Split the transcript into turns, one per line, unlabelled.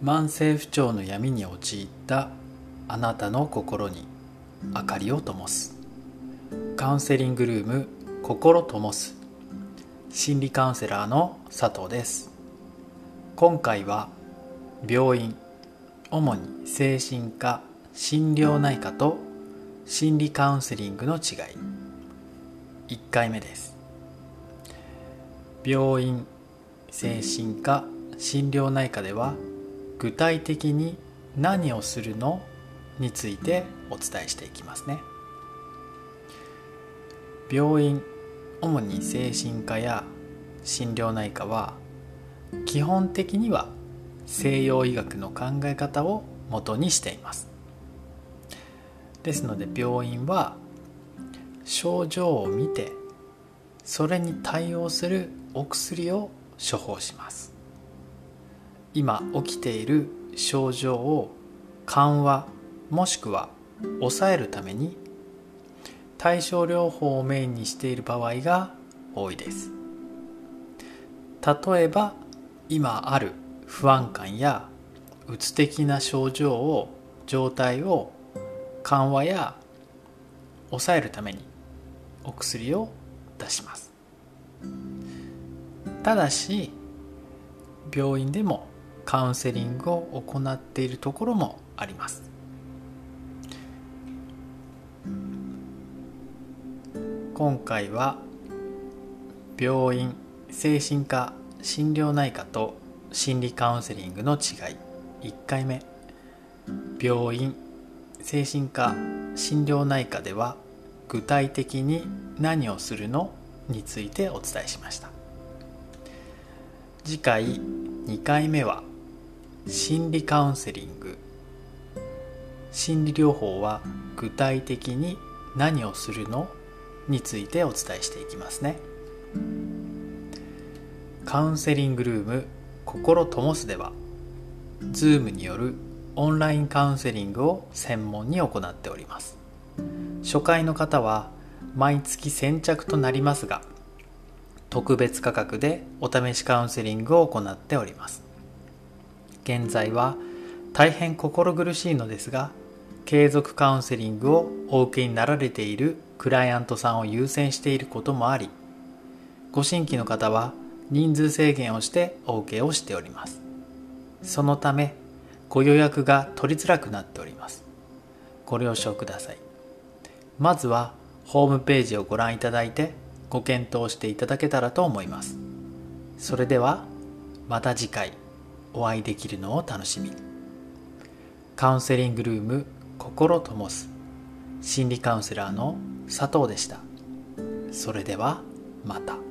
慢性不調の闇に陥ったあなたの心に明かりを灯す。カウンセリングルーム心灯す。心理カウンセラーの佐藤です。今回は病院主に精神科心療内科と心理カウンセリングの違い。1回目です。病院精神科心療内科では具体的に何をするのについてお伝えしていきますね。病院主に精神科や心療内科は基本的には西洋医学の考え方を元にしています。ですので病院は症状を見てそれに対応するお薬を処方します。今起きている症状を緩和もしくは抑えるために対症療法をメインにしている場合が多いです。例えば今ある不安感やうつ的な症状を状態を緩和や抑えるためにお薬を出します。ただし病院でもカウンセリングを行っているところもあります。今回は病院精神科心療内科と心理カウンセリングの違い。1回目。病院精神科心療内科では具体的に何をするのについてお伝えしました。次回2回目は心理カウンセリング。心理療法は具体的に何をするのについてお伝えしていきますね。カウンセリングルーム心ともすでは Zoom によるオンラインカウンセリングを専門に行っております。初回の方は毎月先着となりますが特別価格でお試しカウンセリングを行っております。現在は大変心苦しいのですが継続カウンセリングをお受けになられているクライアントさんを優先していることもありご新規の方は人数制限をしてお受けをしております。そのためご予約が取りづらくなっております。ご了承ください。まずはホームページをご覧いただいてご検討していただけたらと思います。それではまた次回。お会いできるのを楽しみ。カウンセリングルーム心ともす。心理カウンセラーの佐藤でした。それではまた。